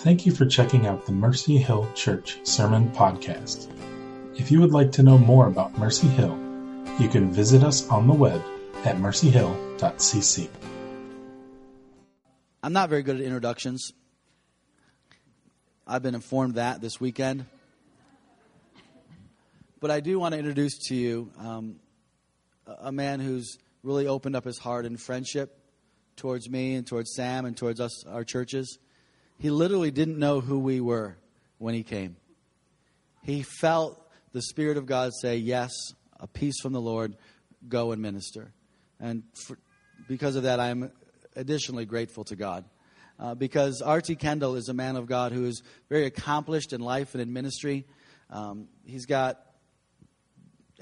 Thank you for checking out the Mercy Hill Church Sermon Podcast. If you would like to know more about Mercy Hill, you can visit us on the web at mercyhill.cc. I'm not very good at introductions. I've been informed that this weekend. But I do want to introduce to you um, a man who's really opened up his heart in friendship towards me and towards Sam and towards us, our churches. He literally didn't know who we were when he came. He felt the Spirit of God say, Yes, a peace from the Lord, go and minister. And for, because of that, I'm additionally grateful to God. Uh, because R.T. Kendall is a man of God who is very accomplished in life and in ministry. Um, he's got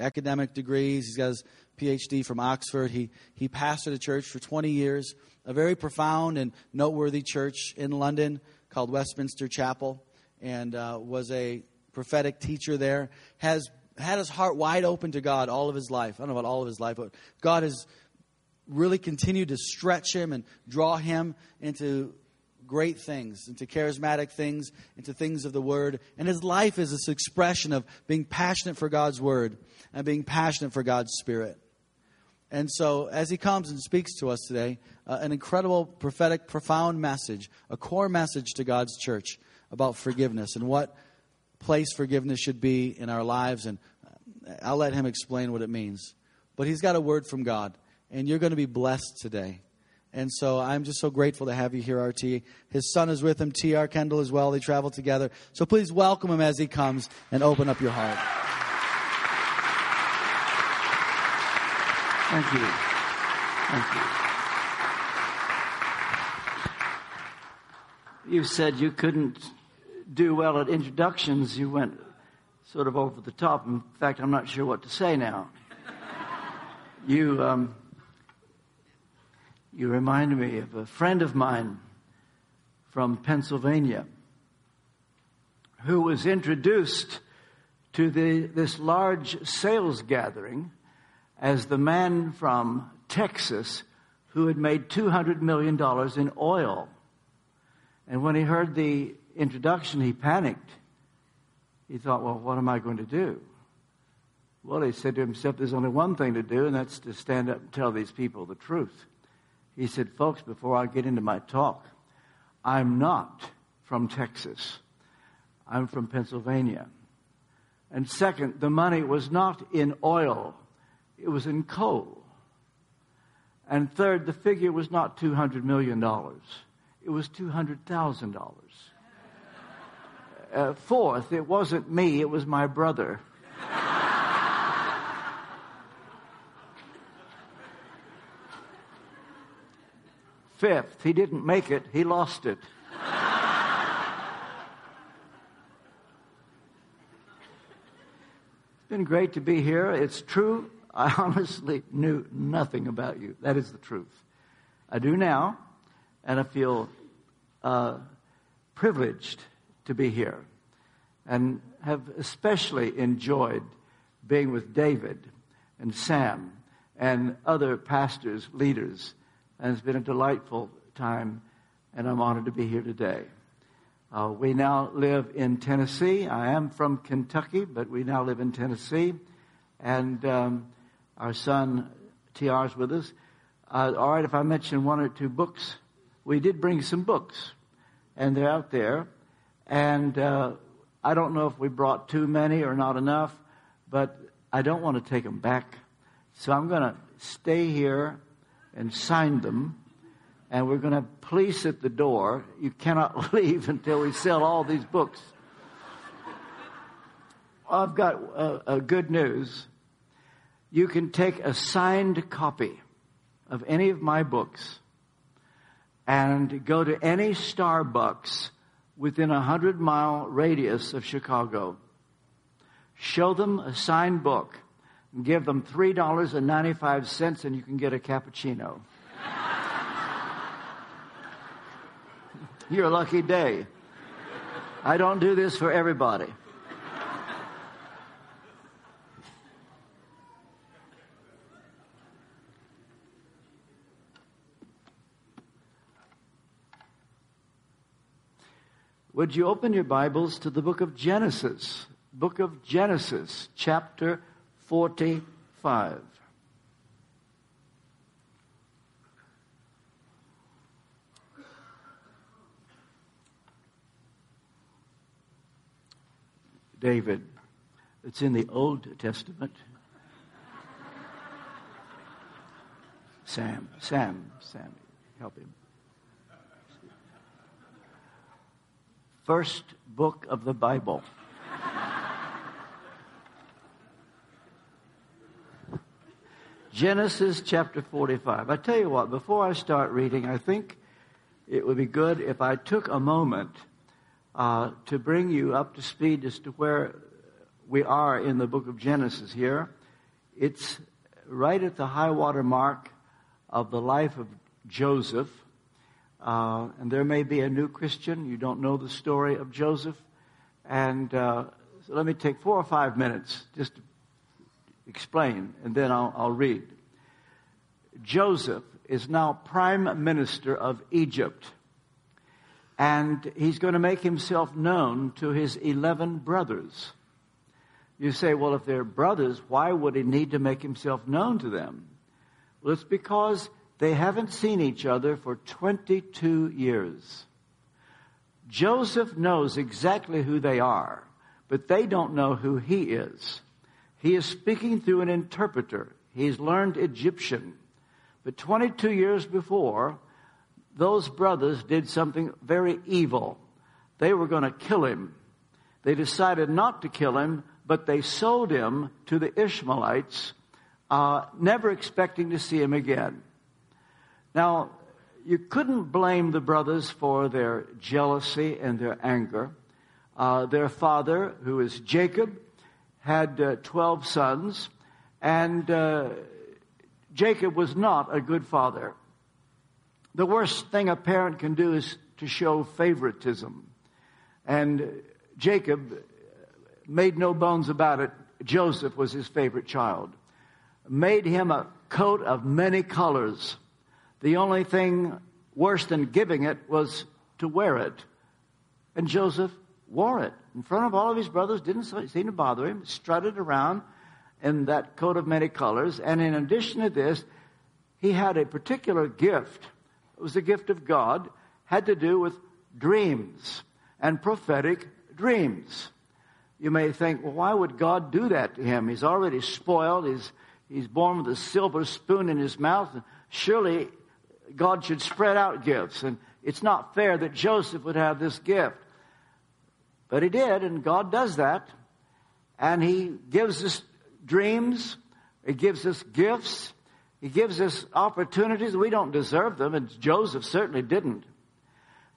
academic degrees, he's got his PhD from Oxford. He, he pastored a church for 20 years a very profound and noteworthy church in London called Westminster Chapel, and uh, was a prophetic teacher there. Has had his heart wide open to God all of his life. I don't know about all of his life, but God has really continued to stretch him and draw him into great things, into charismatic things, into things of the Word. And his life is this expression of being passionate for God's Word and being passionate for God's Spirit. And so, as he comes and speaks to us today, uh, an incredible prophetic, profound message, a core message to God's church about forgiveness and what place forgiveness should be in our lives. And uh, I'll let him explain what it means. But he's got a word from God, and you're going to be blessed today. And so I'm just so grateful to have you here, RT. His son is with him, TR Kendall, as well. They travel together. So please welcome him as he comes and open up your heart. Thank you. Thank you. You said you couldn't do well at introductions. You went sort of over the top. In fact, I'm not sure what to say now. You, um, you remind me of a friend of mine from Pennsylvania who was introduced to the, this large sales gathering as the man from Texas who had made $200 million in oil. And when he heard the introduction, he panicked. He thought, well, what am I going to do? Well, he said to himself, there's only one thing to do, and that's to stand up and tell these people the truth. He said, folks, before I get into my talk, I'm not from Texas. I'm from Pennsylvania. And second, the money was not in oil it was in coal. And third, the figure was not $200 million, it was $200,000. Uh, fourth, it wasn't me, it was my brother. Fifth, he didn't make it, he lost it. It's been great to be here. It's true. I honestly knew nothing about you. That is the truth. I do now, and I feel uh, privileged to be here and have especially enjoyed being with David and Sam and other pastors, leaders, and it's been a delightful time, and I'm honored to be here today. Uh, we now live in Tennessee. I am from Kentucky, but we now live in Tennessee, and um, our son TR is with us. Uh, all right, if I mention one or two books, we did bring some books, and they're out there. And uh, I don't know if we brought too many or not enough, but I don't want to take them back. So I'm going to stay here and sign them, and we're going to have police at the door. You cannot leave until we sell all these books. I've got uh, uh, good news you can take a signed copy of any of my books and go to any Starbucks within a hundred mile radius of Chicago. Show them a signed book and give them $3.95 and you can get a cappuccino. Your lucky day. I don't do this for everybody. Would you open your Bibles to the book of Genesis? Book of Genesis, chapter 45. David. It's in the Old Testament. Sam, Sam, Sam, help him. First book of the Bible. Genesis chapter 45. I tell you what, before I start reading, I think it would be good if I took a moment uh, to bring you up to speed as to where we are in the book of Genesis here. It's right at the high water mark of the life of Joseph. Uh, and there may be a new Christian. You don't know the story of Joseph. And uh, so let me take four or five minutes just to explain, and then I'll, I'll read. Joseph is now prime minister of Egypt. And he's going to make himself known to his 11 brothers. You say, well, if they're brothers, why would he need to make himself known to them? Well, it's because they haven't seen each other for 22 years. Joseph knows exactly who they are, but they don't know who he is. He is speaking through an interpreter. He's learned Egyptian. But 22 years before, those brothers did something very evil. They were going to kill him. They decided not to kill him, but they sold him to the Ishmaelites, uh, never expecting to see him again. Now, you couldn't blame the brothers for their jealousy and their anger. Uh, their father, who is Jacob, had uh, 12 sons, and uh, Jacob was not a good father. The worst thing a parent can do is to show favoritism. And Jacob made no bones about it. Joseph was his favorite child. Made him a coat of many colors. The only thing worse than giving it was to wear it. And Joseph wore it in front of all of his brothers, didn't seem to bother him, strutted around in that coat of many colors. And in addition to this, he had a particular gift. It was a gift of God, had to do with dreams and prophetic dreams. You may think, well, why would God do that to him? He's already spoiled. He's, he's born with a silver spoon in his mouth. Surely God should spread out gifts. And it's not fair that Joseph would have this gift. But he did, and God does that. And he gives us dreams. He gives us gifts. He gives us opportunities. We don't deserve them, and Joseph certainly didn't.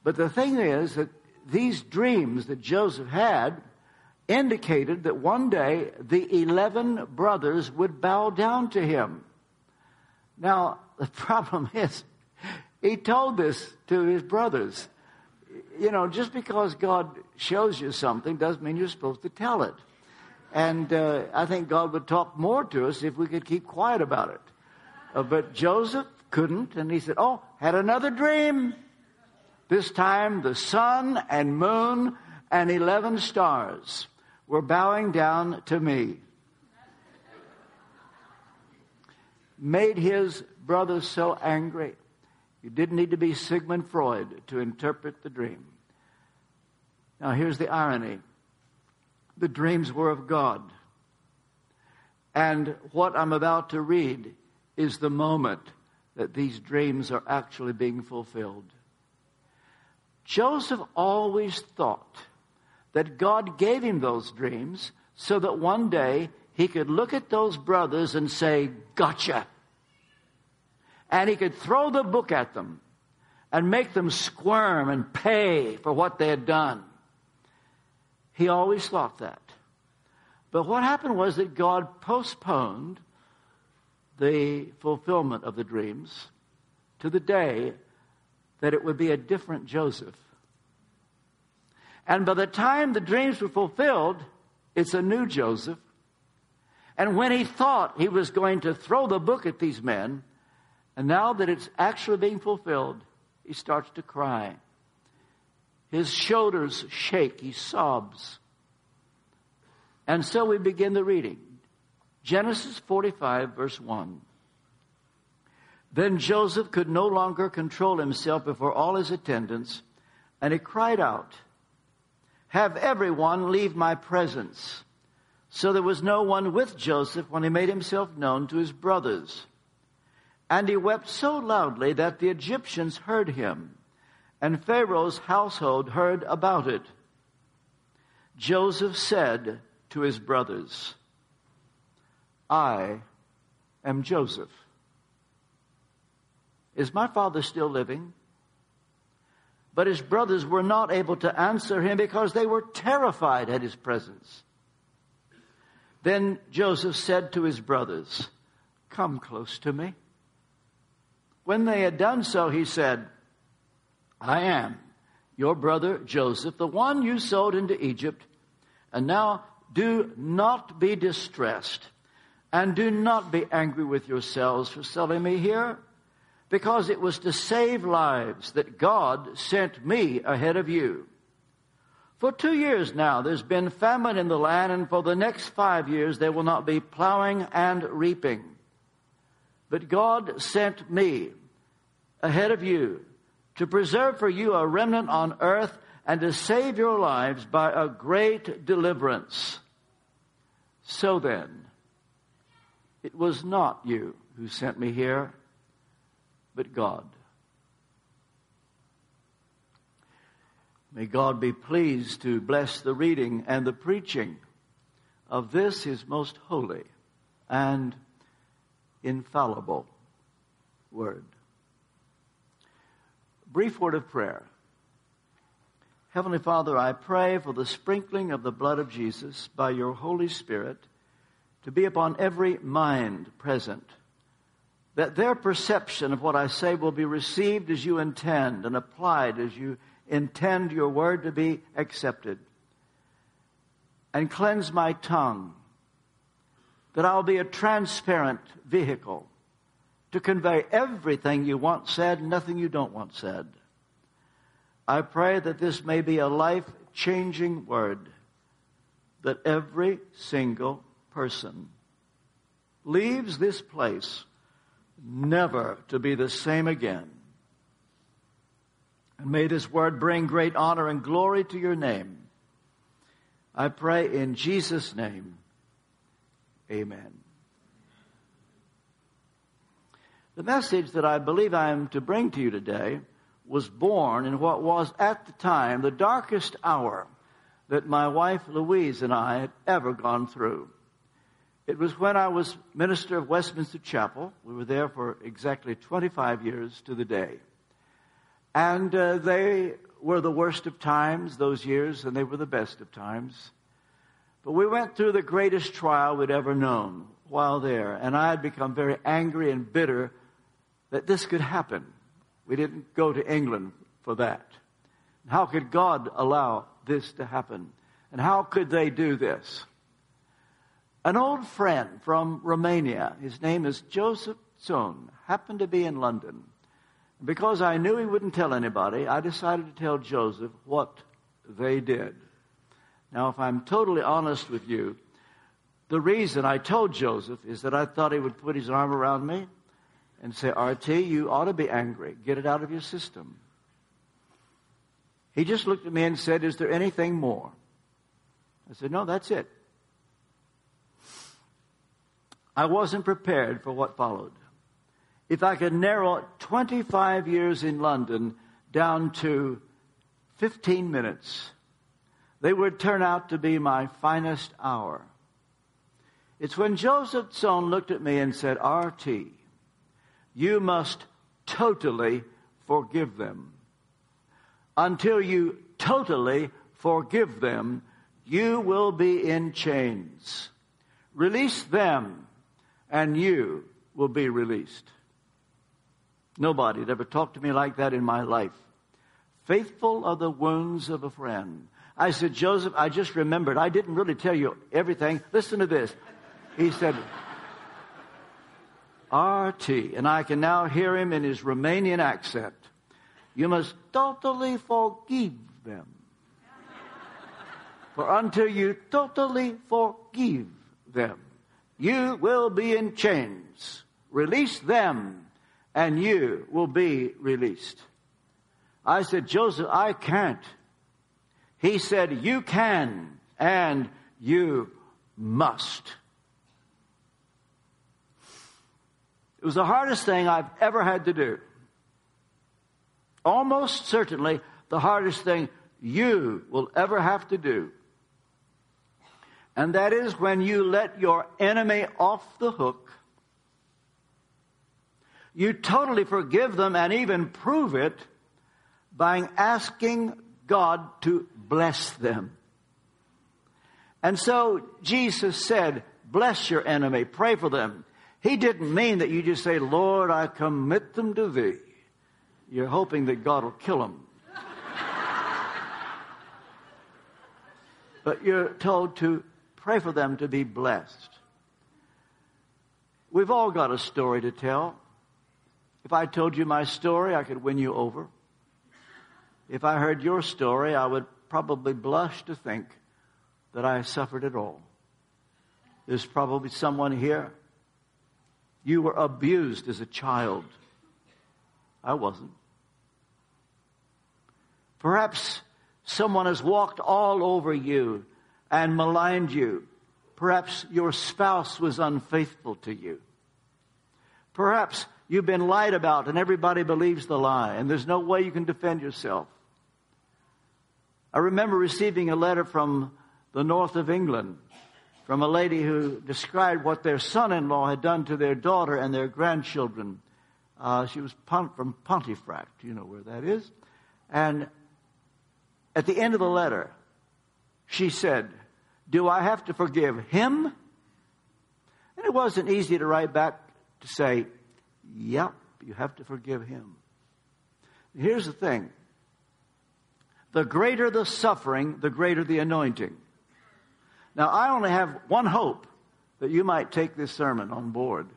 But the thing is that these dreams that Joseph had indicated that one day the 11 brothers would bow down to him. Now, the problem is, he told this to his brothers. You know, just because God shows you something doesn't mean you're supposed to tell it. And uh, I think God would talk more to us if we could keep quiet about it. Uh, but Joseph couldn't, and he said, Oh, had another dream. This time the sun and moon and 11 stars were bowing down to me. Made his brothers so angry. You didn't need to be Sigmund Freud to interpret the dream. Now, here's the irony the dreams were of God. And what I'm about to read is the moment that these dreams are actually being fulfilled. Joseph always thought that God gave him those dreams so that one day he could look at those brothers and say, Gotcha. And he could throw the book at them and make them squirm and pay for what they had done. He always thought that. But what happened was that God postponed the fulfillment of the dreams to the day that it would be a different Joseph and by the time the dreams were fulfilled, it's a new Joseph. And when he thought he was going to throw the book at these men, and now that it's actually being fulfilled, he starts to cry. His shoulders shake. He sobs. And so we begin the reading. Genesis 45, verse 1. Then Joseph could no longer control himself before all his attendants, and he cried out, Have everyone leave my presence. So there was no one with Joseph when he made himself known to his brothers. And he wept so loudly that the Egyptians heard him, and Pharaoh's household heard about it. Joseph said to his brothers, I am Joseph. Is my father still living? But his brothers were not able to answer him because they were terrified at his presence. Then Joseph said to his brothers, Come close to me. When they had done so, he said, I am your brother Joseph, the one you sold into Egypt. And now do not be distressed and do not be angry with yourselves for selling me here because it was to save lives that God sent me ahead of you. For two years now, there's been famine in the land, and for the next five years, there will not be plowing and reaping. But God sent me ahead of you to preserve for you a remnant on earth and to save your lives by a great deliverance. So then, it was not you who sent me here, but God. May God be pleased to bless the reading and the preaching of this, his most holy and infallible word. Brief word of prayer. Heavenly Father, I pray for the sprinkling of the blood of Jesus by your Holy Spirit to be upon every mind present that their perception of what I say will be received as you intend and applied as you intend your word to be accepted. And cleanse my tongue, that I'll be a transparent vehicle to convey everything you want said, nothing you don't want said. I pray that this may be a life changing word, that every single person leaves this place never to be the same again. And may this word bring great honor and glory to your name. I pray in Jesus' name. Amen. The message that I believe I am to bring to you today was born in what was at the time the darkest hour that my wife Louise and I had ever gone through. It was when I was minister of Westminster Chapel. We were there for exactly 25 years to the day. And uh, they were the worst of times, those years, and they were the best of times. But we went through the greatest trial we'd ever known while there. And I had become very angry and bitter that this could happen. We didn't go to England for that. How could God allow this to happen? And how could they do this? An old friend from Romania, his name is Joseph Tson, happened to be in London. Because I knew he wouldn't tell anybody, I decided to tell Joseph what they did. Now, if I'm totally honest with you, the reason I told Joseph is that I thought he would put his arm around me and say, RT, you ought to be angry. Get it out of your system. He just looked at me and said, Is there anything more? I said, No, that's it. I wasn't prepared for what followed. If I could narrow 25 years in London down to 15 minutes, they would turn out to be my finest hour. It's when Joseph Tson looked at me and said, RT, you must totally forgive them. Until you totally forgive them, you will be in chains. Release them and you will be released. Nobody had ever talked to me like that in my life. Faithful are the wounds of a friend. I said, Joseph, I just remembered. I didn't really tell you everything. Listen to this. He said, RT. And I can now hear him in his Romanian accent. You must totally forgive them. For until you totally forgive them, you will be in chains. Release them, and you will be released. I said, Joseph, I can't. He said, You can, and you must. It was the hardest thing I've ever had to do. Almost certainly the hardest thing you will ever have to do. And that is when you let your enemy off the hook. You totally forgive them and even prove it by asking God to bless them. And so Jesus said, bless your enemy, pray for them. He didn't mean that you just say, Lord, I commit them to thee. You're hoping that God will kill them. but you're told to pray for them to be blessed. We've all got a story to tell. If I told you my story, I could win you over. If I heard your story, I would probably blush to think that I suffered it all. There's probably someone here. You were abused as a child. I wasn't. Perhaps someone has walked all over you and maligned you. Perhaps your spouse was unfaithful to you. Perhaps you've been lied about and everybody believes the lie and there's no way you can defend yourself. I remember receiving a letter from the north of England from a lady who described what their son-in-law had done to their daughter and their grandchildren. Uh, she was from Pontefract, you know where that is. And at the end of the letter, she said, Do I have to forgive him? And it wasn't easy to write back to say, Yep, you have to forgive him. Here's the thing the greater the suffering, the greater the anointing. Now, I only have one hope that you might take this sermon on board.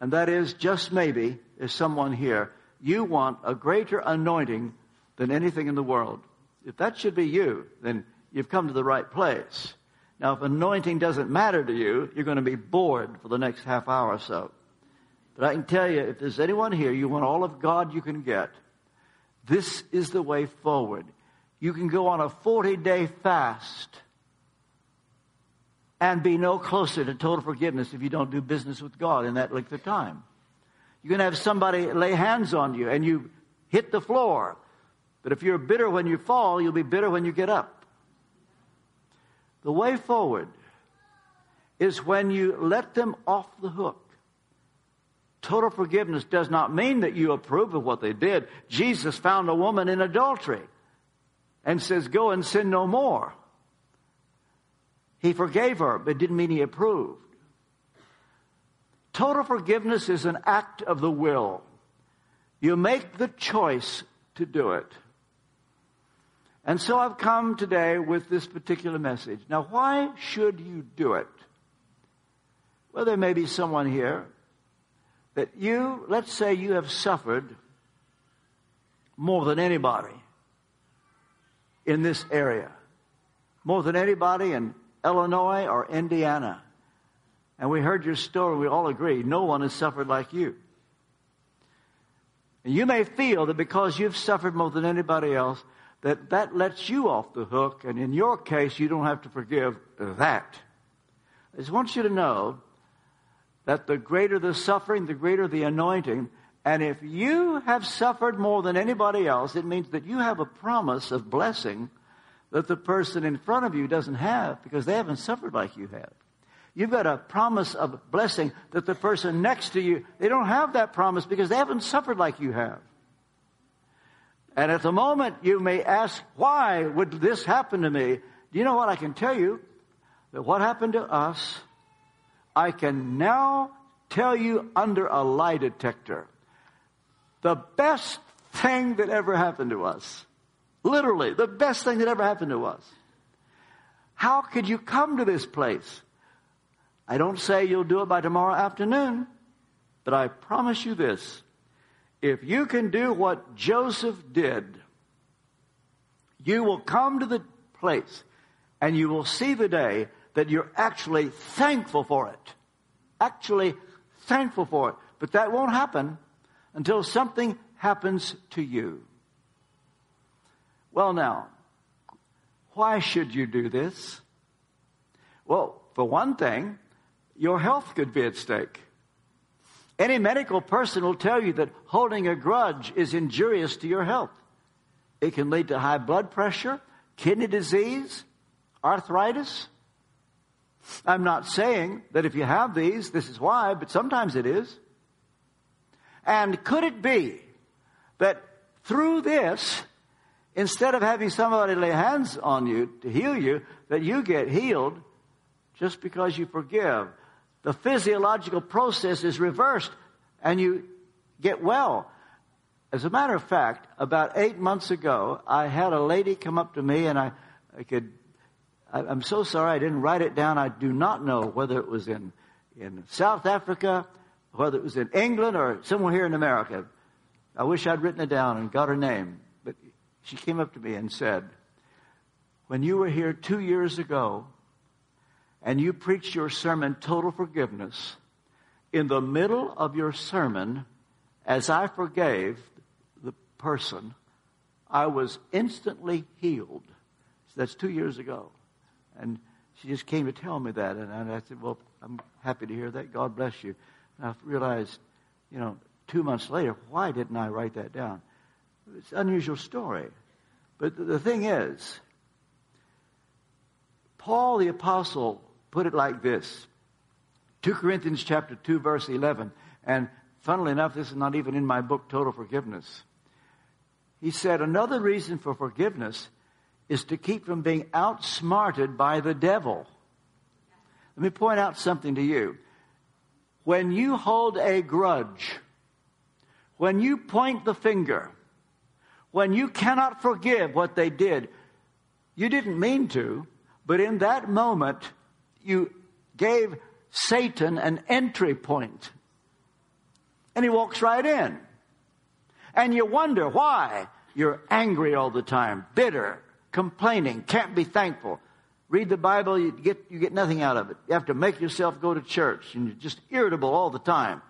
And that is just maybe, is someone here, you want a greater anointing than anything in the world. If that should be you, then you've come to the right place. Now, if anointing doesn't matter to you, you're going to be bored for the next half hour or so. But I can tell you, if there's anyone here, you want all of God you can get, this is the way forward. You can go on a 40 day fast and be no closer to total forgiveness if you don't do business with God in that length of time. You're going to have somebody lay hands on you and you hit the floor. But if you're bitter when you fall, you'll be bitter when you get up. The way forward is when you let them off the hook. Total forgiveness does not mean that you approve of what they did. Jesus found a woman in adultery and says, Go and sin no more. He forgave her, but didn't mean he approved. Total forgiveness is an act of the will. You make the choice to do it. And so I've come today with this particular message. Now, why should you do it? Well, there may be someone here that you, let's say you have suffered more than anybody in this area, more than anybody in Illinois or Indiana. And we heard your story, we all agree, no one has suffered like you. And you may feel that because you've suffered more than anybody else, that that lets you off the hook, and in your case, you don't have to forgive that. I just want you to know that the greater the suffering, the greater the anointing. And if you have suffered more than anybody else, it means that you have a promise of blessing that the person in front of you doesn't have because they haven't suffered like you have. You've got a promise of blessing that the person next to you, they don't have that promise because they haven't suffered like you have. And at the moment you may ask, why would this happen to me? Do you know what I can tell you? That what happened to us, I can now tell you under a lie detector. The best thing that ever happened to us Literally, the best thing that ever happened to us. How could you come to this place? I don't say you'll do it by tomorrow afternoon, but I promise you this. if you can do what Joseph did, you will come to the place and you will see the day that you're actually thankful for it. Actually thankful for it. But that won't happen until something happens to you. Well, now, why should you do this? Well, for one thing, your health could be at stake. Any medical person will tell you that holding a grudge is injurious to your health. It can lead to high blood pressure, kidney disease, arthritis. I'm not saying that if you have these, this is why, but sometimes it is. And could it be that through this, instead of having somebody lay hands on you to heal you, that you get healed just because you forgive? The physiological process is reversed and you get well. As a matter of fact, about eight months ago, I had a lady come up to me and I, I could, I, am so sorry I didn't write it down. I do not know whether it was in, in South Africa, whether it was in England or somewhere here in America. I wish I'd written it down and got her name. She came up to me and said, when you were here two years ago and you preached your sermon, Total Forgiveness, in the middle of your sermon, as I forgave the person, I was instantly healed. So that's two years ago. And she just came to tell me that. And I said, Well, I'm happy to hear that. God bless you. And I realized, you know, two months later, why didn't I write that down? It's an unusual story. But the thing is, Paul the apostle put it like this. 2 Corinthians chapter 2 verse 11. And funnily enough, this is not even in my book, Total Forgiveness. He said another reason for forgiveness is to keep from being outsmarted by the devil. Let me point out something to you. When you hold a grudge, when you point the finger, when you cannot forgive what they did, you didn't mean to, but in that moment, you gave Satan an entry point. And he walks right in. And you wonder why you're angry all the time, bitter, complaining, can't be thankful. Read the Bible, you get, you get nothing out of it. You have to make yourself go to church and you're just irritable all the time.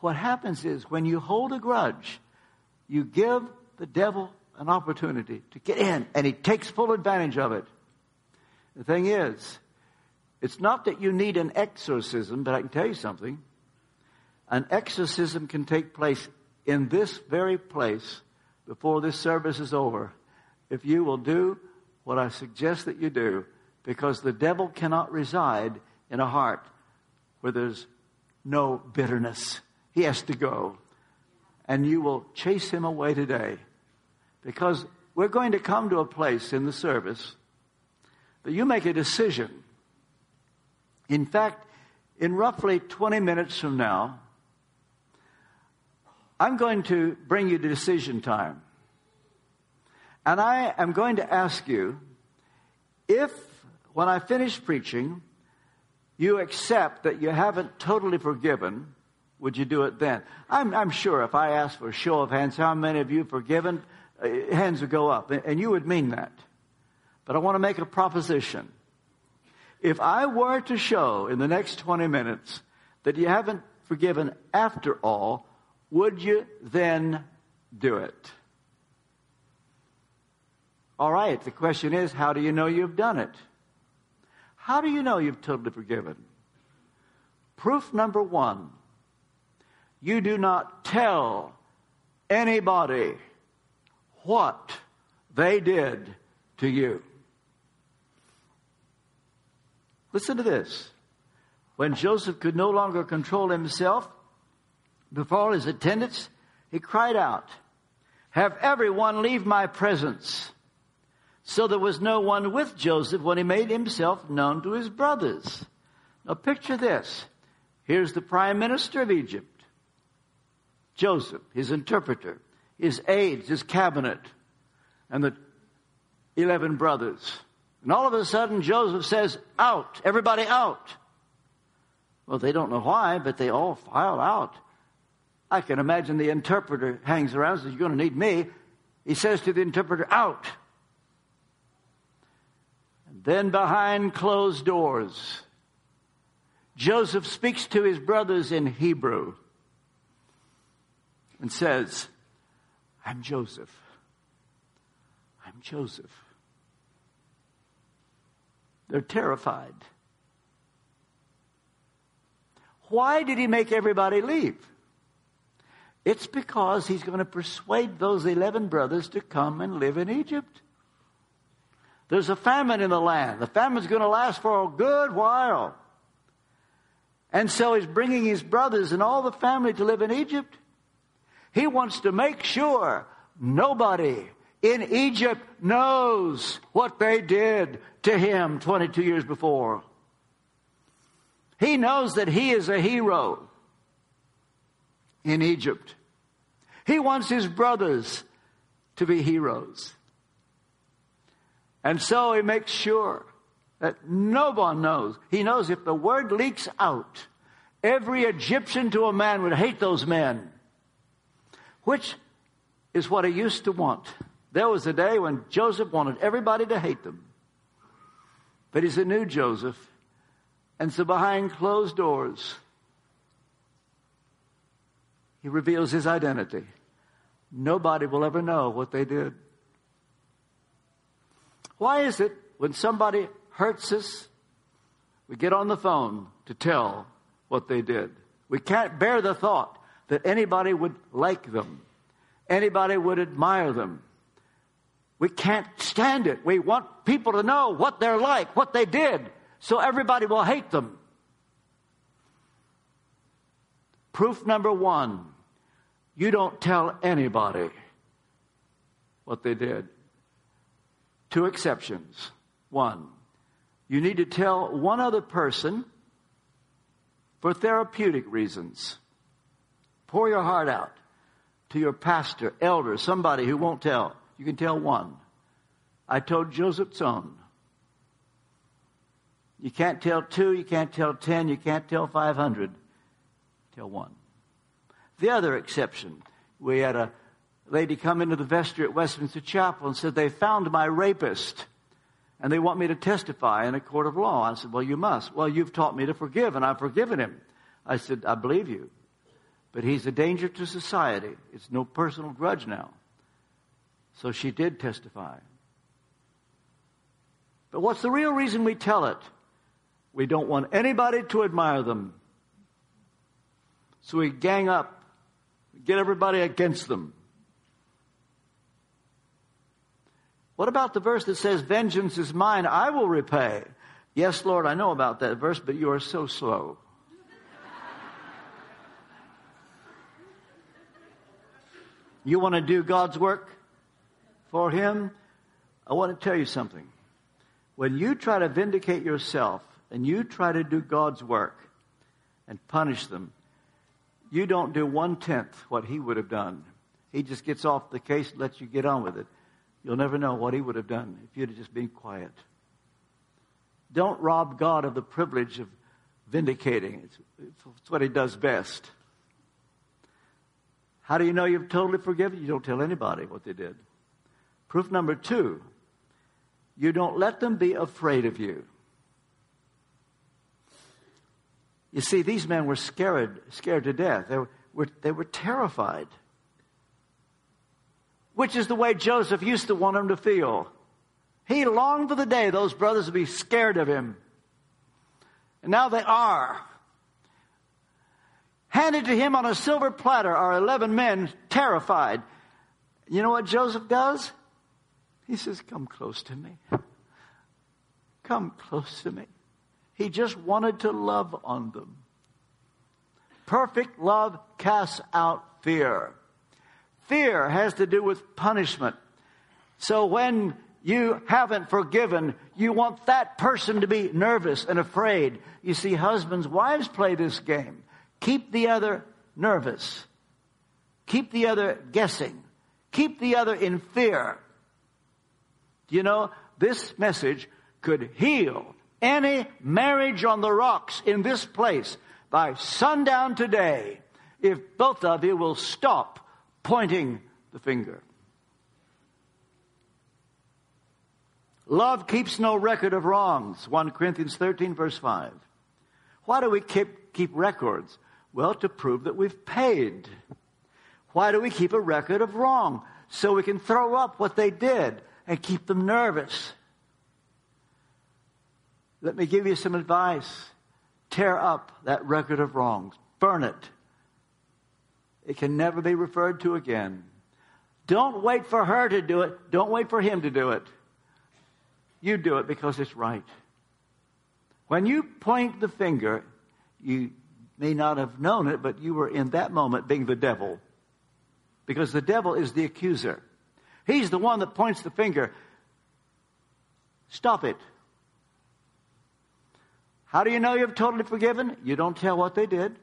What happens is when you hold a grudge, you give the devil an opportunity to get in and he takes full advantage of it. The thing is, it's not that you need an exorcism, but I can tell you something. An exorcism can take place in this very place before this service is over if you will do what I suggest that you do, because the devil cannot reside in a heart where there's no bitterness. He has to go. And you will chase him away today. Because we're going to come to a place in the service that you make a decision. In fact, in roughly 20 minutes from now, I'm going to bring you to decision time. And I am going to ask you if, when I finish preaching, you accept that you haven't totally forgiven, would you do it then? I'm, I'm sure if I asked for a show of hands, how many of you forgiven, uh, hands would go up, and you would mean that. But I want to make a proposition. If I were to show in the next 20 minutes that you haven't forgiven after all, would you then do it? All right, the question is how do you know you've done it? How do you know you've totally forgiven? Proof number one you do not tell anybody what they did to you. Listen to this. When Joseph could no longer control himself, before his attendants, he cried out, Have everyone leave my presence. So there was no one with Joseph when he made himself known to his brothers. Now picture this. Here's the prime minister of Egypt, Joseph, his interpreter, his aides, his cabinet, and the 11 brothers. And all of a sudden, Joseph says, Out, everybody out. Well, they don't know why, but they all file out. I can imagine the interpreter hangs around says, You're going to need me. He says to the interpreter, Out. And then behind closed doors, Joseph speaks to his brothers in Hebrew and says, I'm Joseph. I'm Joseph. They're terrified. Why did he make everybody leave? It's because he's going to persuade those 11 brothers to come and live in Egypt. There's a famine in the land. The famine's going to last for a good while. And so he's bringing his brothers and all the family to live in Egypt. He wants to make sure nobody in Egypt knows what they did to him 22 years before. He knows that he is a hero in Egypt. He wants his brothers to be heroes. And so he makes sure that no one knows. He knows if the word leaks out, every Egyptian to a man would hate those men, which is what he used to want. There was a day when Joseph wanted everybody to hate them. But he's a new Joseph. And so behind closed doors, he reveals his identity. Nobody will ever know what they did. Why is it when somebody hurts us, we get on the phone to tell what they did? We can't bear the thought that anybody would like them, anybody would admire them. We can't stand it. We want people to know what they're like, what they did, so everybody will hate them. Proof number one you don't tell anybody what they did. Two exceptions. One, you need to tell one other person for therapeutic reasons. Pour your heart out to your pastor, elder, somebody who won't tell. You can tell one. I told Joseph Tson. You can't tell two, you can't tell ten, you can't tell 500. Tell one. The other exception, we had a lady come into the vestry at Westminster Chapel and said, They found my rapist and they want me to testify in a court of law. I said, Well, you must. Well, you've taught me to forgive and I've forgiven him. I said, I believe you. But he's a danger to society. It's no personal grudge now. So she did testify. But what's the real reason we tell it? We don't want anybody to admire them. So we gang up get everybody against them. What about the verse that says, Vengeance is mine, I will repay? Yes, Lord, I know about that verse, but you are so slow. You want to do God's work for Him? I want to tell you something. When you try to vindicate yourself and you try to do God's work and punish them, you don't do one tenth what he would have done. He just gets off the case and lets you get on with it. You'll never know what he would have done if you'd have just been quiet. Don't rob God of the privilege of vindicating. It's, it's what he does best. How do you know you've totally forgiven? You don't tell anybody what they did. Proof number two, you don't let them be afraid of you. You see, these men were scared, scared to death. They were, they were terrified. Which is the way Joseph used to want them to feel. He longed for the day those brothers would be scared of him. And now they are. Handed to him on a silver platter are 11 men terrified. You know what Joseph does? He says, Come close to me. Come close to me. He just wanted to love on them. Perfect love casts out fear. Fear has to do with punishment. So when you haven't forgiven, you want that person to be nervous and afraid. You see, husbands, wives play this game. Keep the other nervous. Keep the other guessing. Keep the other in fear. You know, this message could heal any marriage on the rocks in this place by sundown today, if both of you will stop pointing the finger. Love keeps no record of wrongs. 1 Corinthians 13, verse 5. Why do we keep, keep records? Well, to prove that we've paid. Why do we keep a record of wrong? So we can throw up what they did and keep them nervous. Let me give you some advice. Tear up that record of wrongs. Burn it. It can never be referred to again. Don't wait for her to do it. Don't wait for him to do it. You do it because it's right. When you point the finger, you may not have known it, but you were in that moment being the devil. Because the devil is the accuser. He's the one that points the finger. Stop it. How do you know you've totally forgiven? You don't tell what they did.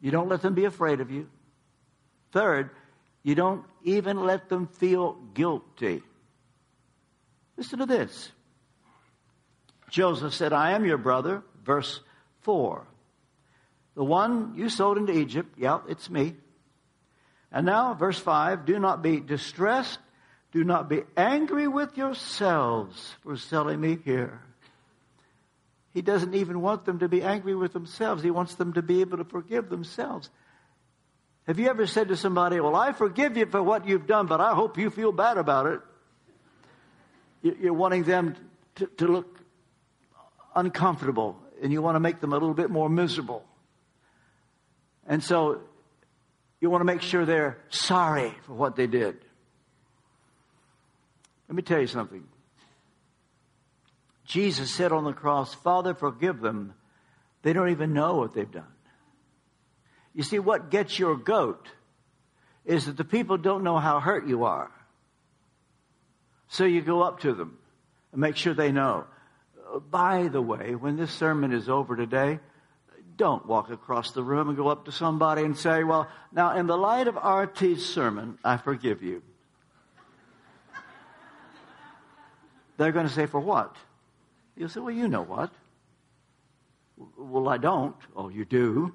You don't let them be afraid of you. Third, you don't even let them feel guilty. Listen to this. Joseph said, I am your brother, verse 4. The one you sold into Egypt, yeah, it's me. And now, verse 5 do not be distressed, do not be angry with yourselves for selling me here. He doesn't even want them to be angry with themselves. He wants them to be able to forgive themselves. Have you ever said to somebody, Well, I forgive you for what you've done, but I hope you feel bad about it? You're wanting them to, to look uncomfortable, and you want to make them a little bit more miserable. And so you want to make sure they're sorry for what they did. Let me tell you something. Jesus said on the cross, Father, forgive them. They don't even know what they've done. You see, what gets your goat is that the people don't know how hurt you are. So you go up to them and make sure they know. By the way, when this sermon is over today, don't walk across the room and go up to somebody and say, Well, now, in the light of RT's sermon, I forgive you. They're going to say, For what? You'll say, Well, you know what? Well, I don't. Oh, you do?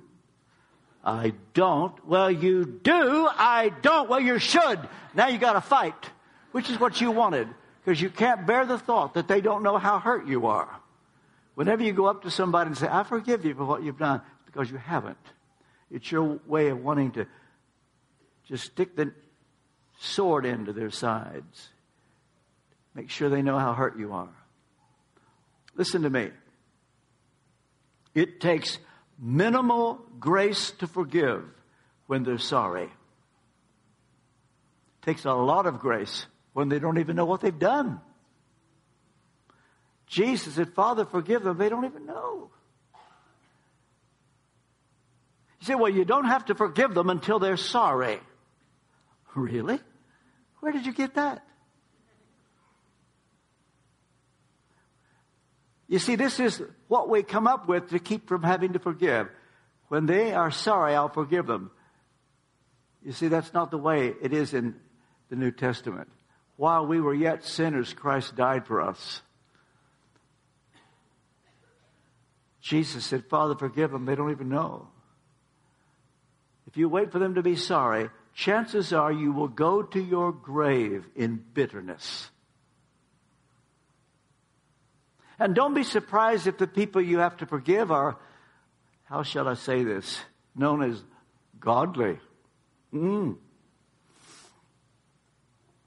I don't. Well, you do. I don't. Well, you should. Now you got to fight, which is what you wanted, because you can't bear the thought that they don't know how hurt you are. Whenever you go up to somebody and say, I forgive you for what you've done, it's because you haven't. It's your way of wanting to just stick the sword into their sides. Make sure they know how hurt you are. Listen to me. It takes minimal grace to forgive when they're sorry. It takes a lot of grace when they don't even know what they've done. Jesus said, Father, forgive them. They don't even know. You say, well, you don't have to forgive them until they're sorry. Really? Where did you get that? You see, this is what we come up with to keep from having to forgive. When they are sorry, I'll forgive them. You see, that's not the way it is in the New Testament. While we were yet sinners, Christ died for us. Jesus said, Father, forgive them. They don't even know. If you wait for them to be sorry, chances are you will go to your grave in bitterness. And don't be surprised if the people you have to forgive are, how shall I say this, known as godly. Mm.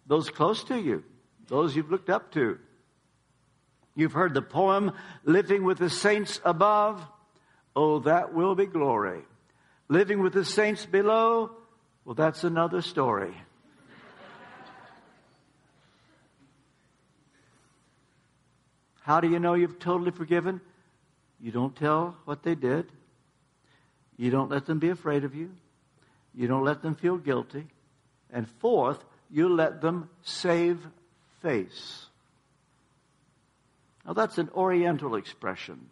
Those close to you, those you've looked up to. You've heard the poem, Living with the Saints Above. Oh, that will be glory. Living with the saints below, well, that's another story. How do you know you've totally forgiven? You don't tell what they did. You don't let them be afraid of you. You don't let them feel guilty. And fourth, you let them save face. Now, that's an Oriental expression.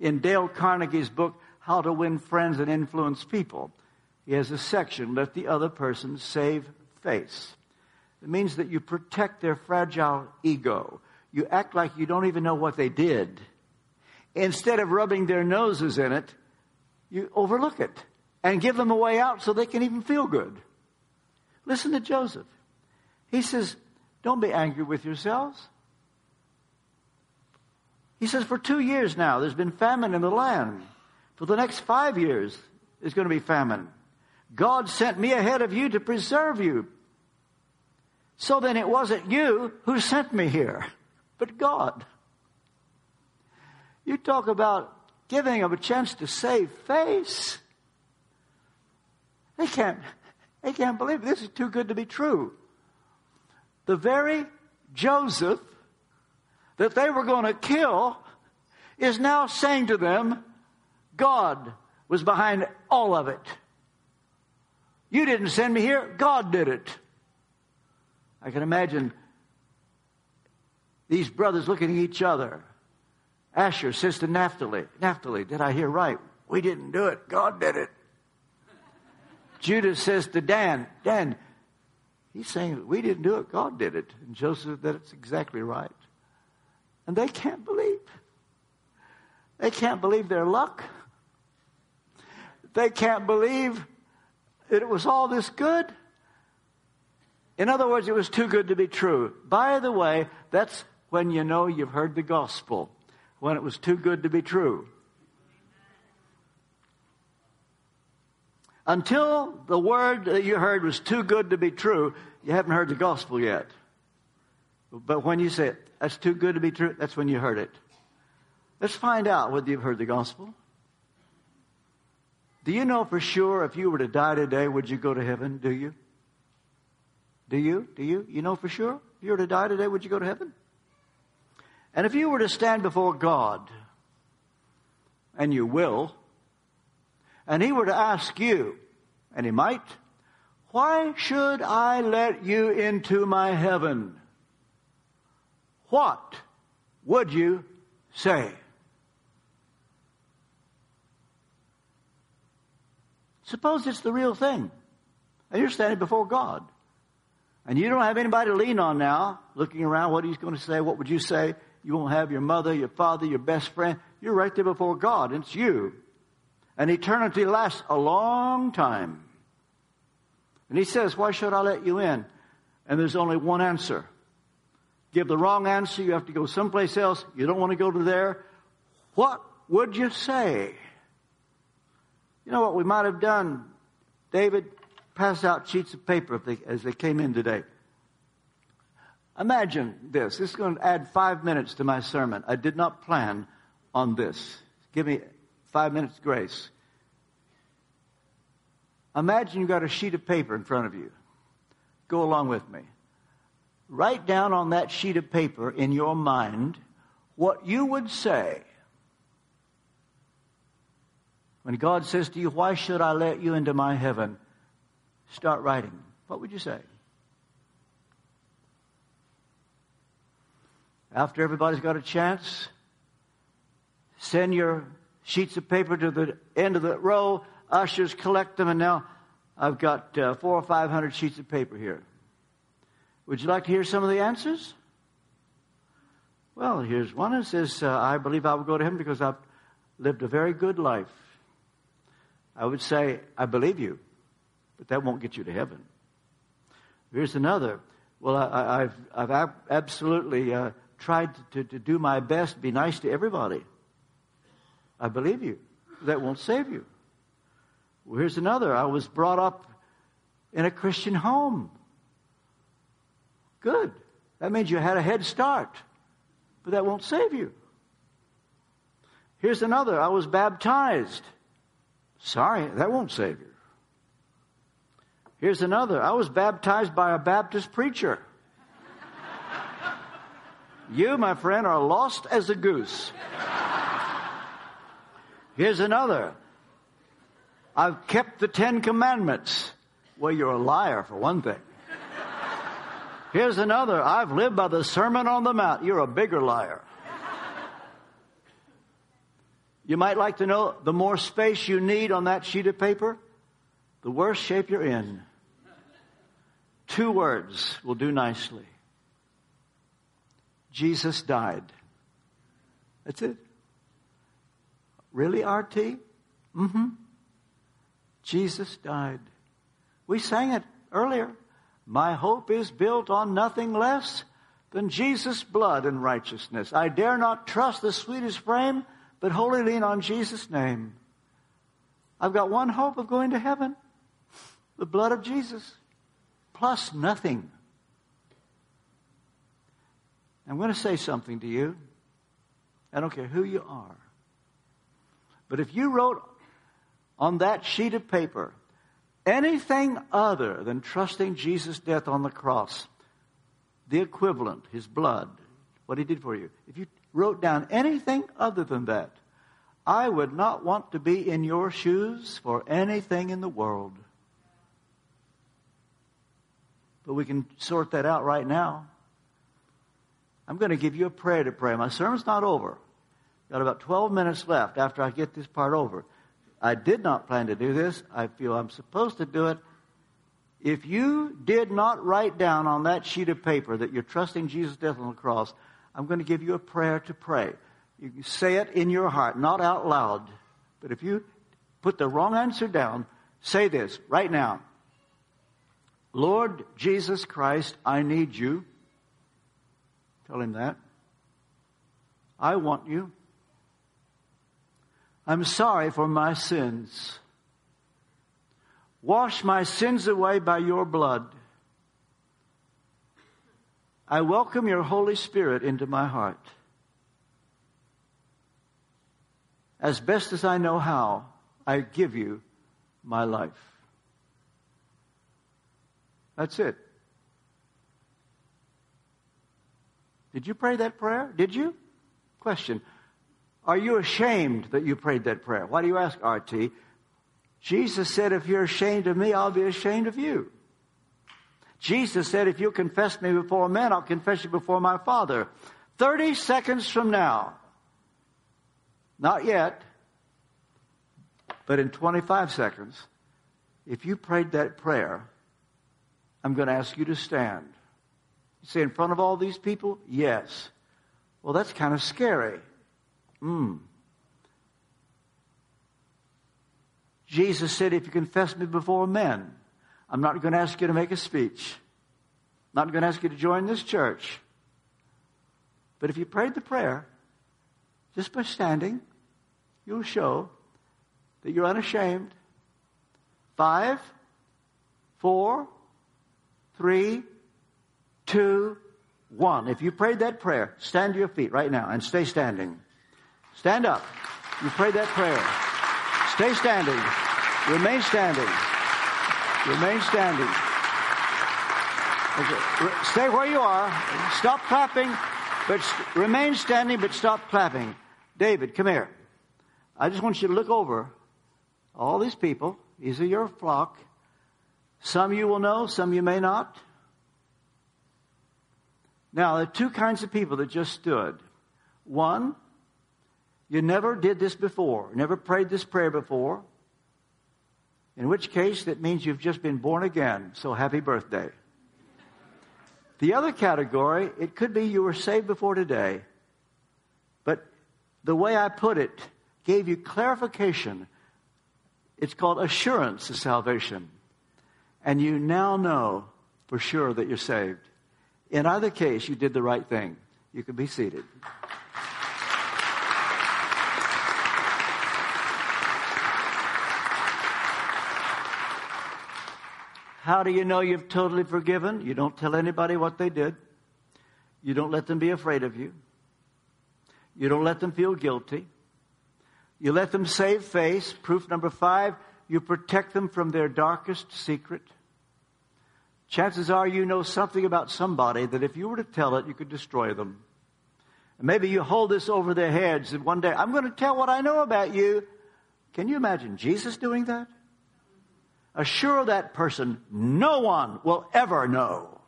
In Dale Carnegie's book, How to Win Friends and Influence People, he has a section, Let the Other Person Save Face. It means that you protect their fragile ego you act like you don't even know what they did. instead of rubbing their noses in it, you overlook it and give them a way out so they can even feel good. Listen to Joseph. He says, Don't be angry with yourselves. He says, For two years now, there's been famine in the land. For the next five years, there's going to be famine. God sent me ahead of you to preserve you. So then it wasn't you who sent me here, but God. You talk about giving them a chance to save face. They can't, they can't believe it. this is too good to be true. The very Joseph that they were going to kill is now saying to them, God was behind all of it. You didn't send me here, God did it. I can imagine these brothers looking at each other. Asher says to Naphtali, Naphtali, did I hear right? We didn't do it, God did it. Judah says to Dan, Dan, he's saying, we didn't do it, God did it. And Joseph, said, that's exactly right. And they can't believe. They can't believe their luck. They can't believe that it was all this good. In other words, it was too good to be true. By the way, that's when you know you've heard the gospel, when it was too good to be true. Until the word that you heard was too good to be true, you haven't heard the gospel yet. But when you say, that's too good to be true, that's when you heard it. Let's find out whether you've heard the gospel. Do you know for sure if you were to die today, would you go to heaven? Do you? Do you? Do you? You know for sure? If you were to die today, would you go to heaven? And if you were to stand before God, and you will, and He were to ask you, and He might, why should I let you into my heaven? What would you say? Suppose it's the real thing. And you're standing before God. And you don't have anybody to lean on now, looking around, what he's going to say, what would you say? You won't have your mother, your father, your best friend. You're right there before God. And it's you. And eternity lasts a long time. And he says, Why should I let you in? And there's only one answer. Give the wrong answer, you have to go someplace else. You don't want to go to there. What would you say? You know what we might have done? David passed out sheets of paper as they came in today. Imagine this. This is going to add five minutes to my sermon. I did not plan on this. Give me five minutes grace. Imagine you've got a sheet of paper in front of you. Go along with me. Write down on that sheet of paper in your mind what you would say when God says to you, Why should I let you into my heaven? Start writing. What would you say? After everybody's got a chance, send your sheets of paper to the end of the row. Ushers collect them, and now I've got uh, four or five hundred sheets of paper here. Would you like to hear some of the answers? Well, here's one that says, uh, I believe I will go to heaven because I've lived a very good life. I would say, I believe you, but that won't get you to heaven. Here's another. Well, I, have I've absolutely uh, tried to, to do my best, be nice to everybody. I believe you. That won't save you. Well, here's another. I was brought up in a Christian home. Good. That means you had a head start, but that won't save you. Here's another. I was baptized. Sorry, that won't save you. Here's another. I was baptized by a Baptist preacher. You, my friend, are lost as a goose. Here's another. I've kept the Ten Commandments. Well, you're a liar, for one thing. Here's another. I've lived by the Sermon on the Mount. You're a bigger liar. You might like to know the more space you need on that sheet of paper, the worse shape you're in. Two words will do nicely. Jesus died. That's it. Really, RT? Mm hmm. Jesus died. We sang it earlier. My hope is built on nothing less than Jesus' blood and righteousness. I dare not trust the sweetest frame, but wholly lean on Jesus' name. I've got one hope of going to heaven the blood of Jesus, plus nothing. I'm going to say something to you. I don't care who you are. But if you wrote on that sheet of paper anything other than trusting Jesus' death on the cross, the equivalent, his blood, what he did for you, if you wrote down anything other than that, I would not want to be in your shoes for anything in the world. But we can sort that out right now. I'm going to give you a prayer to pray. My sermon's not over. Got about 12 minutes left after I get this part over. I did not plan to do this. I feel I'm supposed to do it. If you did not write down on that sheet of paper that you're trusting Jesus' death on the cross, I'm going to give you a prayer to pray. You can say it in your heart, not out loud. But if you put the wrong answer down, say this right now. Lord Jesus Christ, I need you. Tell him that. I want you. I'm sorry for my sins. Wash my sins away by your blood. I welcome your Holy Spirit into my heart. As best as I know how, I give you my life. That's it. Did you pray that prayer? Did you? Question. Are you ashamed that you prayed that prayer? Why do you ask, RT? Jesus said, if you're ashamed of me, I'll be ashamed of you. Jesus said, if you confess me before men, I'll confess you before my Father. 30 seconds from now, not yet, but in 25 seconds, if you prayed that prayer, I'm going to ask you to stand. You say, in front of all these people? Yes. Well, that's kind of scary. Hmm. Jesus said, if you confess me before men, I'm not going to ask you to make a speech. I'm not going to ask you to join this church. But if you prayed the prayer, just by standing, you'll show that you're unashamed. Five, four, three, two, one. If you prayed that prayer, stand to your feet right now and stay standing. Stand up. You prayed that prayer. Stay standing. Remain standing. Remain standing. Stay where you are. Stop clapping, but remain standing, but stop clapping. David, come here. I just want you to look over all these people. These are your flock. Some you will know, some you may not. Now, there are two kinds of people that just stood. One, you never did this before, never prayed this prayer before, in which case that means you've just been born again. So happy birthday. The other category, it could be you were saved before today, but the way I put it gave you clarification. It's called assurance of salvation. And you now know for sure that you're saved. In either case, you did the right thing. You can be seated. How do you know you've totally forgiven? You don't tell anybody what they did. You don't let them be afraid of you. You don't let them feel guilty. You let them save face. Proof number five, you protect them from their darkest secret. Chances are you know something about somebody that if you were to tell it, you could destroy them. And maybe you hold this over their heads and one day, I'm going to tell what I know about you. Can you imagine Jesus doing that? Assure that person no one will ever know.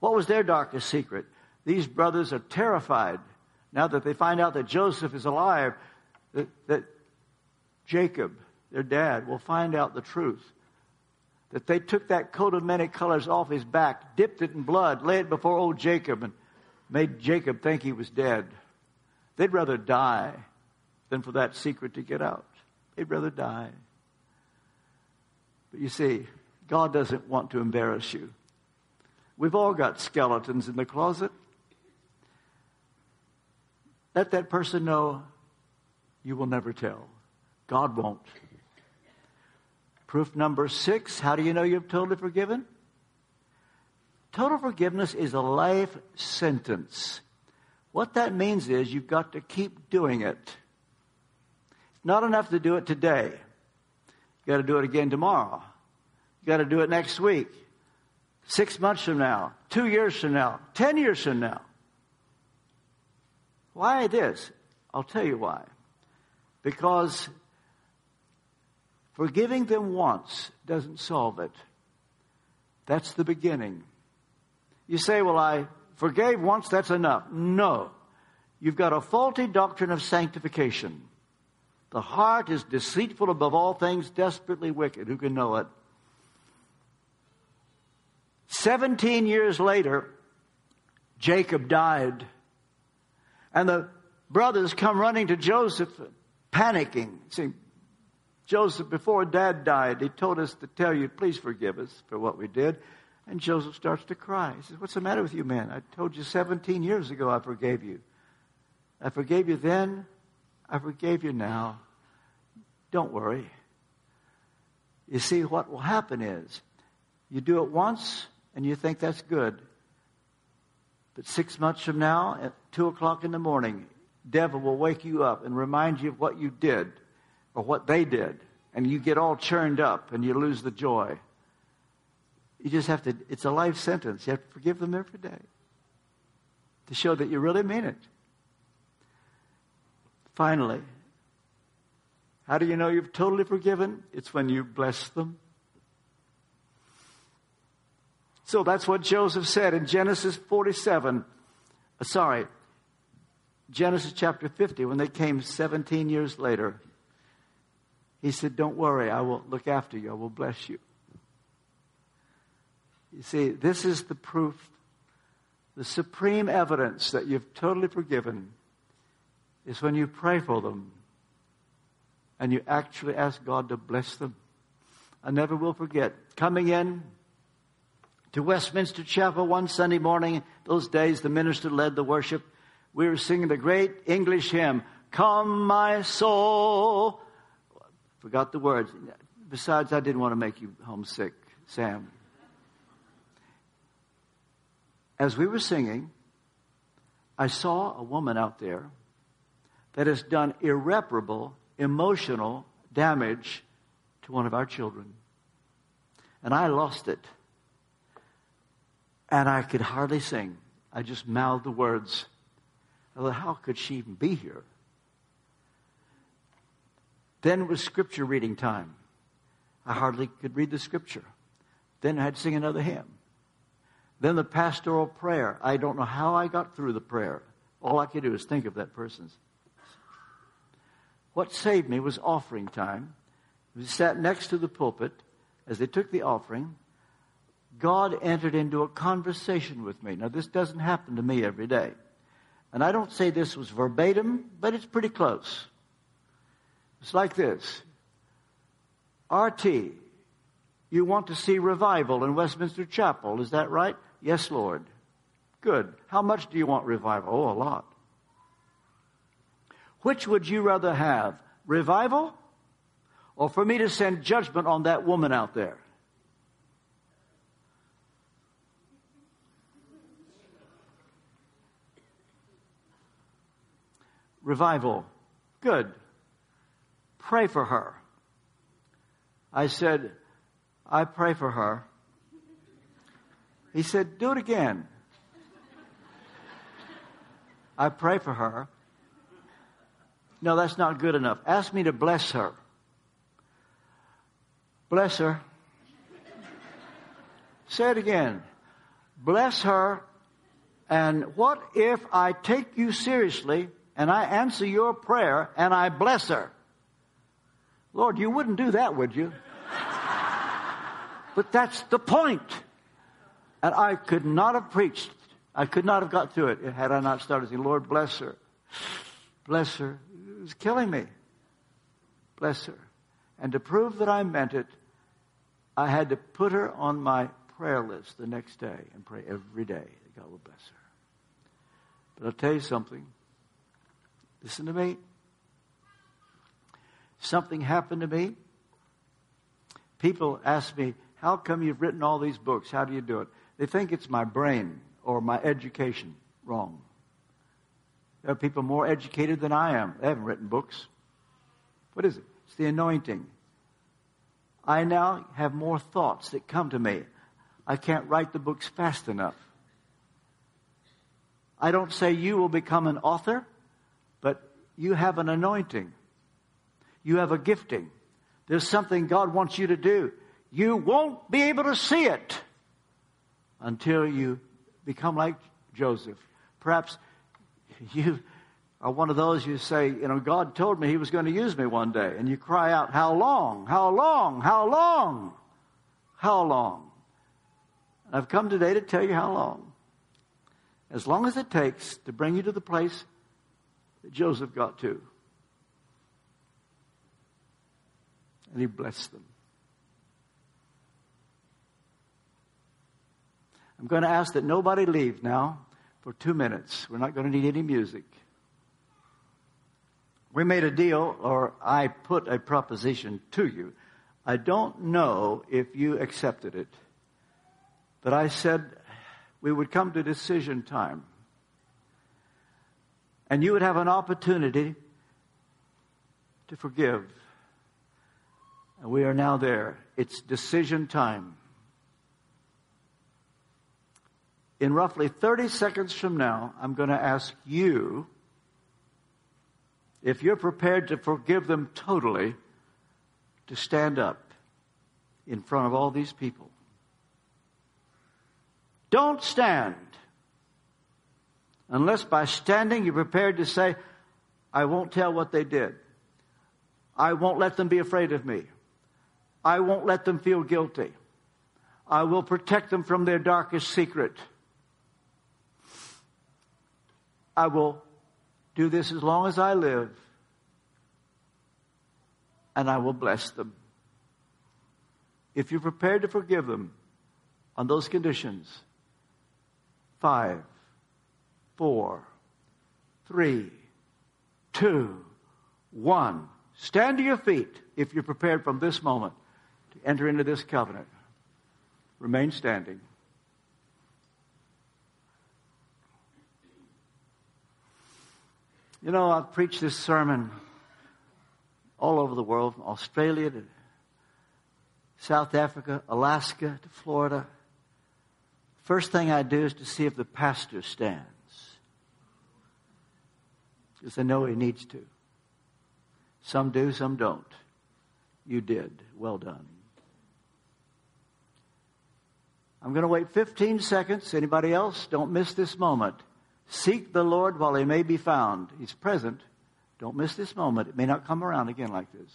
What was their darkest secret? These brothers are terrified now that they find out that Joseph is alive, that, that Jacob, their dad, will find out the truth. That they took that coat of many colors off his back, dipped it in blood, laid it before old Jacob, and made Jacob think he was dead. They'd rather die than for that secret to get out. They'd rather die. But you see, God doesn't want to embarrass you. We've all got skeletons in the closet. Let that person know you will never tell. God won't. Proof number six how do you know you've totally forgiven? Total forgiveness is a life sentence. What that means is you've got to keep doing it. It's not enough to do it today. You got to do it again tomorrow. You got to do it next week, six months from now, two years from now, ten years from now. Why this? I'll tell you why. Because forgiving them once doesn't solve it. That's the beginning. You say, well, I forgave once, that's enough. No. You've got a faulty doctrine of sanctification. The heart is deceitful above all things, desperately wicked. Who can know it? 17 years later, Jacob died. And the brothers come running to Joseph, panicking. See, Joseph, before dad died, he told us to tell you, please forgive us for what we did. And Joseph starts to cry. He says, What's the matter with you, man? I told you 17 years ago I forgave you. I forgave you then. I forgave you now. Don't worry. You see, what will happen is you do it once and you think that's good. But six months from now, at two o'clock in the morning, devil will wake you up and remind you of what you did or what they did. And you get all churned up and you lose the joy. You just have to, it's a life sentence. You have to forgive them every day to show that you really mean it. Finally, how do you know you've totally forgiven? It's when you bless them. So that's what Joseph said in Genesis 47. Uh, sorry, Genesis chapter 50, when they came 17 years later. He said, Don't worry, I will look after you, I will bless you. You see, this is the proof, the supreme evidence that you've totally forgiven is when you pray for them and you actually ask God to bless them. I never will forget coming in to Westminster Chapel one Sunday morning. Those days, the minister led the worship. We were singing the great English hymn, Come, my soul. Forgot the words. Besides, I didn't want to make you homesick, Sam. As we were singing, I saw a woman out there that has done irreparable emotional damage to one of our children. And I lost it. And I could hardly sing. I just mouthed the words. Thought, how could she even be here? Then it was scripture reading time. I hardly could read the scripture. Then I had to sing another hymn. Then the pastoral prayer. I don't know how I got through the prayer. All I could do is think of that person's. What saved me was offering time. We sat next to the pulpit as they took the offering. God entered into a conversation with me. Now, this doesn't happen to me every day. And I don't say this was verbatim, but it's pretty close. It's like this RT, you want to see revival in Westminster Chapel, is that right? Yes, Lord. Good. How much do you want revival? Oh, a lot. Which would you rather have? Revival? Or for me to send judgment on that woman out there? Revival. Good. Pray for her. I said, I pray for her. He said, Do it again. I pray for her. No, that's not good enough. Ask me to bless her. Bless her. Say it again. Bless her. And what if I take you seriously and I answer your prayer and I bless her? Lord, you wouldn't do that, would you? but that's the point. And I could not have preached. I could not have got through it had I not started saying, Lord, bless her. Bless her. Was killing me. Bless her. And to prove that I meant it, I had to put her on my prayer list the next day and pray every day that God would bless her. But I'll tell you something. Listen to me. Something happened to me. People ask me, How come you've written all these books? How do you do it? They think it's my brain or my education. Wrong. There are people more educated than I am. They haven't written books. What is it? It's the anointing. I now have more thoughts that come to me. I can't write the books fast enough. I don't say you will become an author, but you have an anointing. You have a gifting. There's something God wants you to do. You won't be able to see it until you become like Joseph. Perhaps you are one of those you say, you know, God told me he was going to use me one day. And you cry out, how long? How long? How long? How long? I've come today to tell you how long. As long as it takes to bring you to the place that Joseph got to. And he blessed them. I'm going to ask that nobody leave now for two minutes. We're not going to need any music. We made a deal, or I put a proposition to you. I don't know if you accepted it, but I said we would come to decision time. And you would have an opportunity to forgive. And we are now there. It's decision time. In roughly 30 seconds from now, I'm going to ask you if you're prepared to forgive them totally, to stand up in front of all these people. Don't stand unless by standing you're prepared to say, I won't tell what they did. I won't let them be afraid of me. I won't let them feel guilty. I will protect them from their darkest secret. I will do this as long as I live, and I will bless them. If you're prepared to forgive them on those conditions, five, four, three, two, one. Stand to your feet if you're prepared from this moment to enter into this covenant. Remain standing. You know, I've preached this sermon all over the world, from Australia to South Africa, Alaska to Florida. First thing I do is to see if the pastor stands. Because I know he needs to. Some do, some don't. You did. Well done. I'm going to wait 15 seconds. Anybody else? Don't miss this moment. Seek the Lord while he may be found. He's present. Don't miss this moment. It may not come around again like this.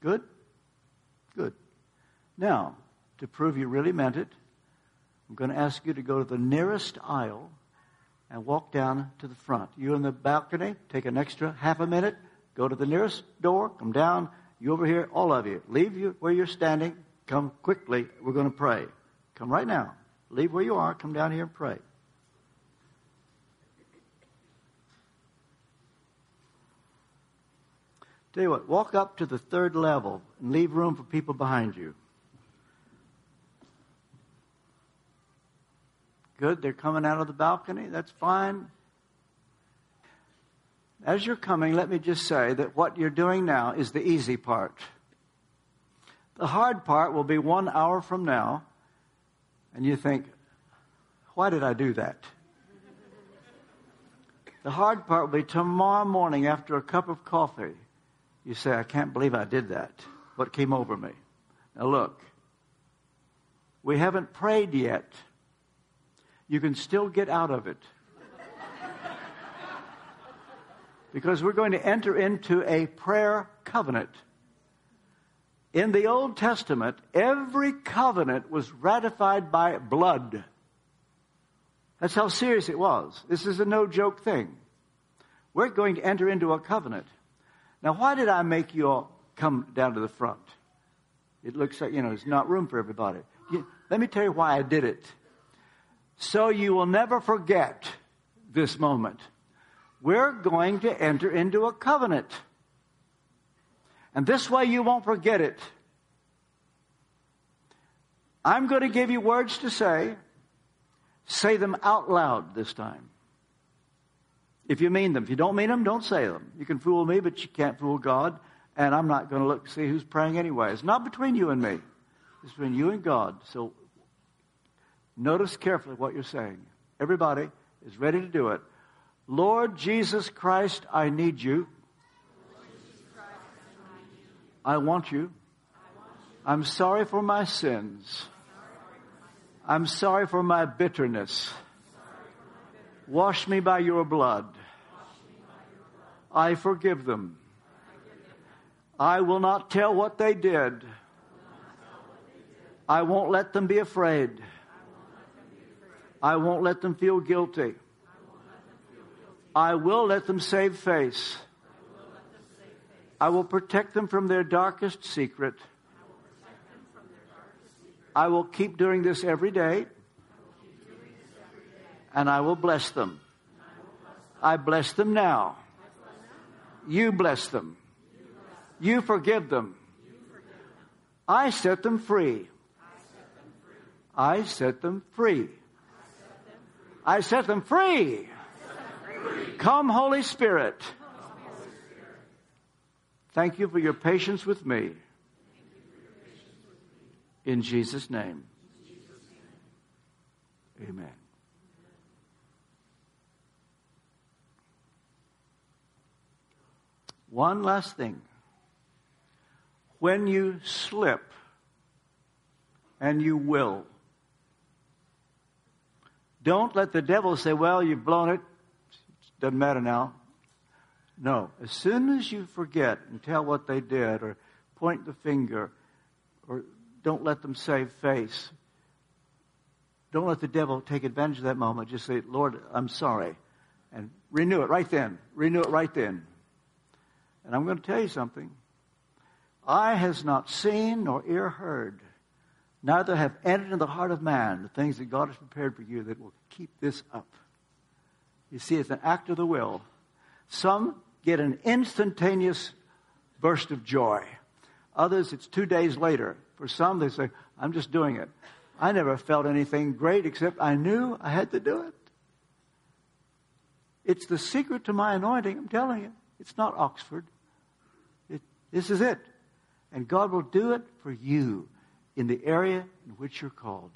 Good? Good. Now, to prove you really meant it, I'm going to ask you to go to the nearest aisle and walk down to the front. You in the balcony, take an extra half a minute, go to the nearest door, come down, you over here, all of you, leave you where you're standing. Come quickly. We're going to pray. Come right now. Leave where you are. Come down here and pray. Tell you what, walk up to the third level and leave room for people behind you. Good, they're coming out of the balcony. That's fine. As you're coming, let me just say that what you're doing now is the easy part. The hard part will be one hour from now, and you think, why did I do that? The hard part will be tomorrow morning after a cup of coffee. You say, I can't believe I did that. What came over me? Now look, we haven't prayed yet. You can still get out of it. Because we're going to enter into a prayer covenant. In the Old Testament, every covenant was ratified by blood. That's how serious it was. This is a no joke thing. We're going to enter into a covenant. Now, why did I make you all come down to the front? It looks like, you know, there's not room for everybody. Let me tell you why I did it. So you will never forget this moment. We're going to enter into a covenant. And this way you won't forget it. I'm going to give you words to say. Say them out loud this time. If you mean them. If you don't mean them, don't say them. You can fool me, but you can't fool God. And I'm not going to look see who's praying anyway. It's not between you and me. It's between you and God. So notice carefully what you're saying. Everybody is ready to do it. Lord Jesus Christ, I need you. I want you. I'm sorry for my sins. I'm sorry for my bitterness. Wash me by your blood. I forgive them. I will not tell what they did. I won't let them be afraid. I won't let them feel guilty. I will let them save face. I will protect them from their darkest secret. I will keep doing this every day. And I will bless them. I bless them now. You bless them. You forgive them. I set them free. I set them free. I set them free. Come, Holy Spirit. Thank you for your patience with me. In Jesus' name. Amen. One last thing. When you slip, and you will, don't let the devil say, Well, you've blown it. Doesn't matter now. No. As soon as you forget and tell what they did, or point the finger, or don't let them save face, don't let the devil take advantage of that moment. Just say, Lord, I'm sorry. And renew it right then. Renew it right then. And I'm going to tell you something. Eye has not seen nor ear heard, neither have entered into the heart of man the things that God has prepared for you that will keep this up. You see, it's an act of the will. Some get an instantaneous burst of joy. Others, it's two days later. For some, they say, I'm just doing it. I never felt anything great except I knew I had to do it. It's the secret to my anointing, I'm telling you. It's not Oxford. It, this is it. And God will do it for you in the area in which you're called.